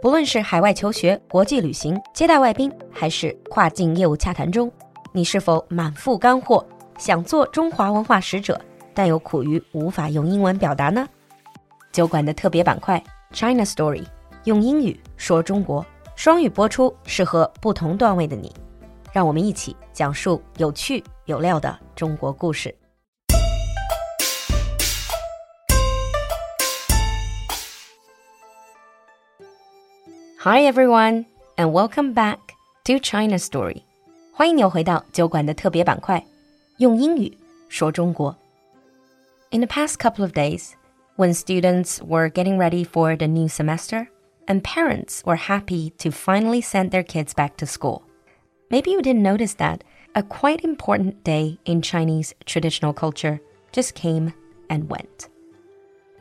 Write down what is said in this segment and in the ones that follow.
不论是海外求学、国际旅行、接待外宾，还是跨境业务洽谈中，你是否满腹干货，想做中华文化使者，但又苦于无法用英文表达呢？酒馆的特别板块 China Story，用英语说中国，双语播出，适合不同段位的你。让我们一起讲述有趣有料的中国故事。Hi everyone, and welcome back to China Story. 欢迎你又回到酒馆的特别板块，用英语说中国。In the past couple of days, when students were getting ready for the new semester, and parents were happy to finally send their kids back to school, maybe you didn't notice that a quite important day in Chinese traditional culture just came and went.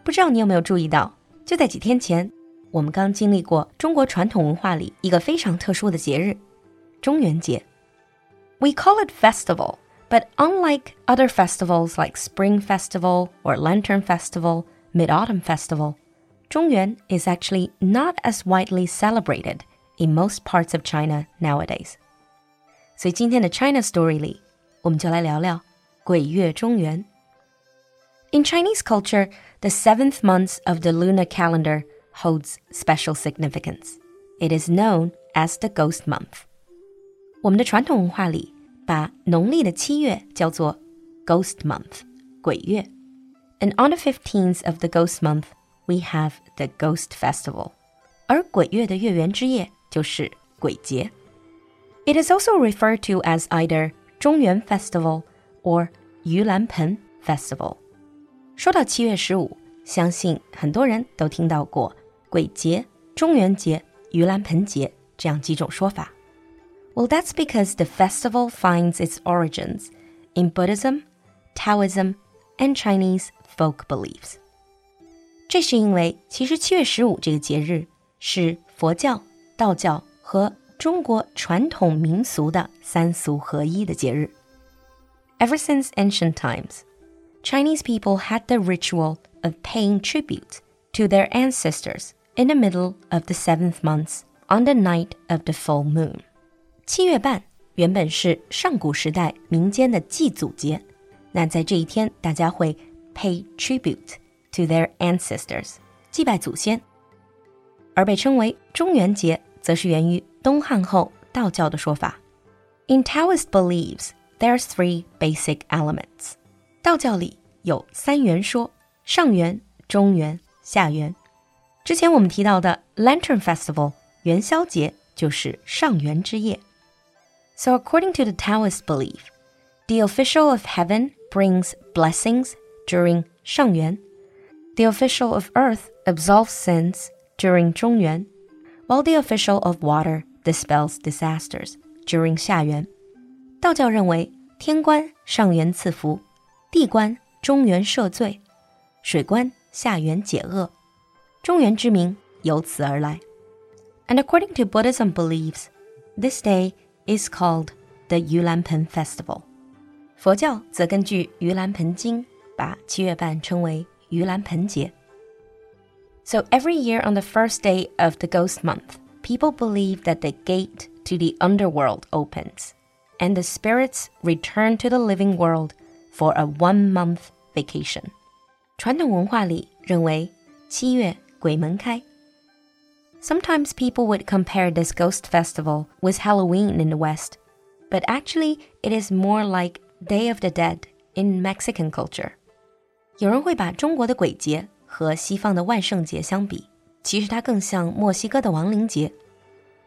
不知道你有没有注意到，就在几天前。 我们刚经历过中国传统文化里一个非常特殊的节日——中元节。We call it festival, but unlike other festivals like Spring Festival or Lantern Festival, Mid Autumn Festival, 中元 is actually not as widely celebrated in most parts of China nowadays. 所以今天的 China Story 里，我们就来聊聊鬼月中元。In Chinese culture, the seventh month of the lunar calendar holds special significance. It is known as the Ghost Month. 我们的传统文化里把农历的七月叫做 Ghost Month, 鬼月. And on the 15th of the Ghost Month, we have the Ghost Festival. 而鬼月的月圆之夜就是鬼节。It is also referred to as either 中元 Festival or 盂兰盆 Festival。说到七月十五，相信很多人都听到过鬼节、中元节、盂兰盆节这样几种说法。Well, that's because the festival finds its origins in Buddhism, Taoism, and Chinese folk beliefs. 这是因为其实七月十五这个节日是佛教、道教和中国传统民俗的三俗合一的节日。Ever since ancient times, Chinese people had the ritual of paying tribute to their ancestors in the middle of the seventh month on the night of the full moon. 七月半原本是上古时代民间的祭祖节，那在这一天，大家会 pay tribute to their ancestors，祭拜祖先。而被称为中元节，则是源于东汉后道教的说法。In Taoist beliefs, there's three basic elements. 道教里有三元说：上元、中元、下元。之前我们提到的 Lantern Festival 元宵节就是上元之夜。So according to the Taoist belief, the official of heaven brings blessings during 上元，the official of earth absolves sins during 中元，while the official of water dispels disasters during 下元。道教认为天官上元赐福，地官中元赦罪，水官下元解厄。 中元之名由此而来。And according to Buddhism beliefs, this day is called the Yulan Pen Festival. 佛教则根据《盂兰盆经》把七月半称为盂兰盆节。So every year on the first day of the Ghost Month, people believe that the gate to the underworld opens, and the spirits return to the living world for a one-month vacation. 传统文化里认为七月鬼门开. Sometimes people would compare this ghost festival with Halloween in the West, but actually it is more like Day of the Dead in Mexican culture. 有人会把中国的鬼节和西方的万圣节相比，其实它更像墨西哥的亡灵节。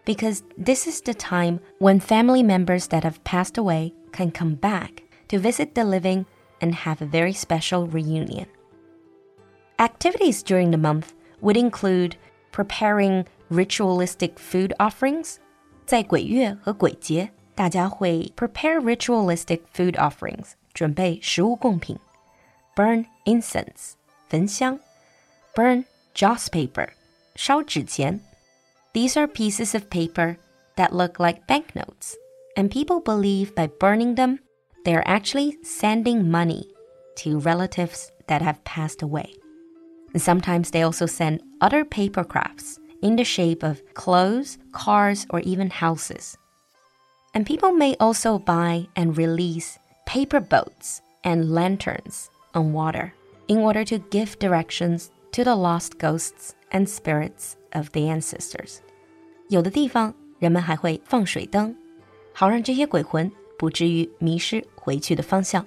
Because this is the time when family members that have passed away can come back to visit the living and have a very special reunion. Activities during the month would include preparing ritualistic food offerings. 在鬼月和鬼节，大家会 prepare ritualistic food offerings，准备食物贡品，burn incense，焚香，burn joss paper，烧纸钱。These are pieces of paper that look like banknotes, and people believe by burning them, they are actually sending money to relatives that have passed away. Sometimes they also send other paper crafts in the shape of clothes, cars, or even houses. And people may also buy and release paper boats and lanterns on water in order to give directions to the lost ghosts and spirits of the ancestors. 有的地方人们还会放水灯，好让这些鬼魂不至于迷失回去的方向。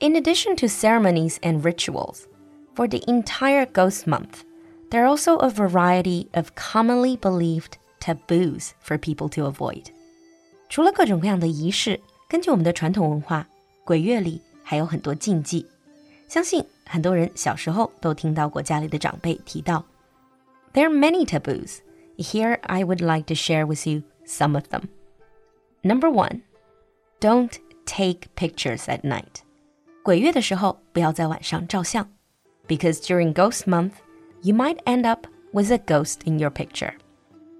In addition to ceremonies and rituals, for the entire ghost month, there are also a variety of commonly believed taboos for people to avoid. 除了各种各样的仪式，根据我们的传统文化，鬼月里还有很多禁忌。相信很多人小时候都听到过家里的长辈提到。There are many taboos. Here I would like to share with you some of them. Number one, don't take pictures at night. 鬼月的时候不要在晚上照相 ，because during Ghost Month you might end up with a ghost in your picture.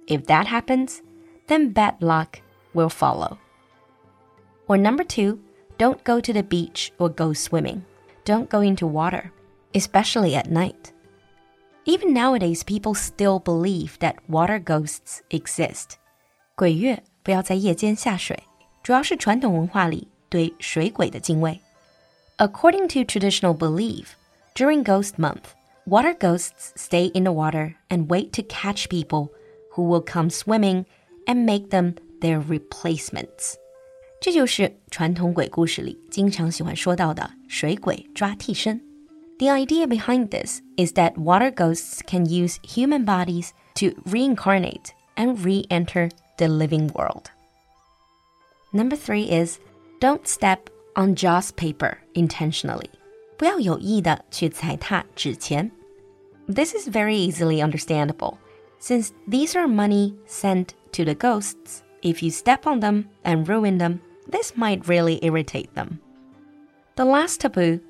If that happens, then bad luck will follow. Or number two, don't go to the beach or go swimming. Don't go into water, especially at night. Even nowadays, people still believe that water ghosts exist. 鬼月不要在夜间下水，主要是传统文化里对水鬼的敬畏。According to traditional belief, during ghost month, water ghosts stay in the water and wait to catch people who will come swimming and make them their replacements. 这就是传统鬼故事里经常喜欢说到的水鬼抓替身。The idea behind this is that water ghosts can use human bodies to reincarnate and re-enter the living world. Number three is don't step on joss paper intentionally. 不要有意的去踩踏纸钱。this is very easily understandable, since these are money sent to the ghosts. If you step on them and ruin them, this might really irritate them. The last taboo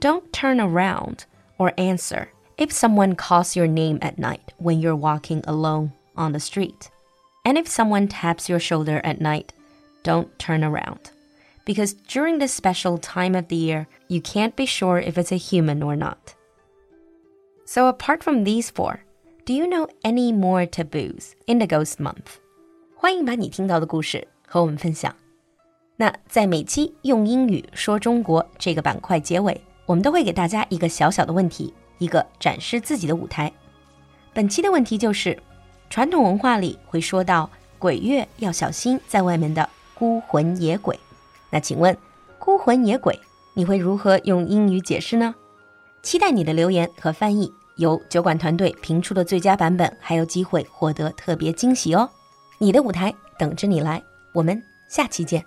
don't turn around or answer if someone calls your name at night when you're walking alone on the street. And if someone taps your shoulder at night, don't turn around. Because during this special time of the year, you can't be sure if it's a human or not. So apart from these four, do you know any more taboos in the Ghost Month? 欢迎把你听到的故事和我们分享。那在每期用英语说中国这个板块结尾，我们都会给大家一个小小的问题，一个展示自己的舞台。本期的问题就是：传统文化里会说到鬼月要小心在外面的孤魂野鬼。 那请问，孤魂野鬼你会如何用英语解释呢？期待你的留言和翻译，由酒馆团队评出的最佳版本还有机会获得特别惊喜哦！你的舞台等着你来，我们下期见。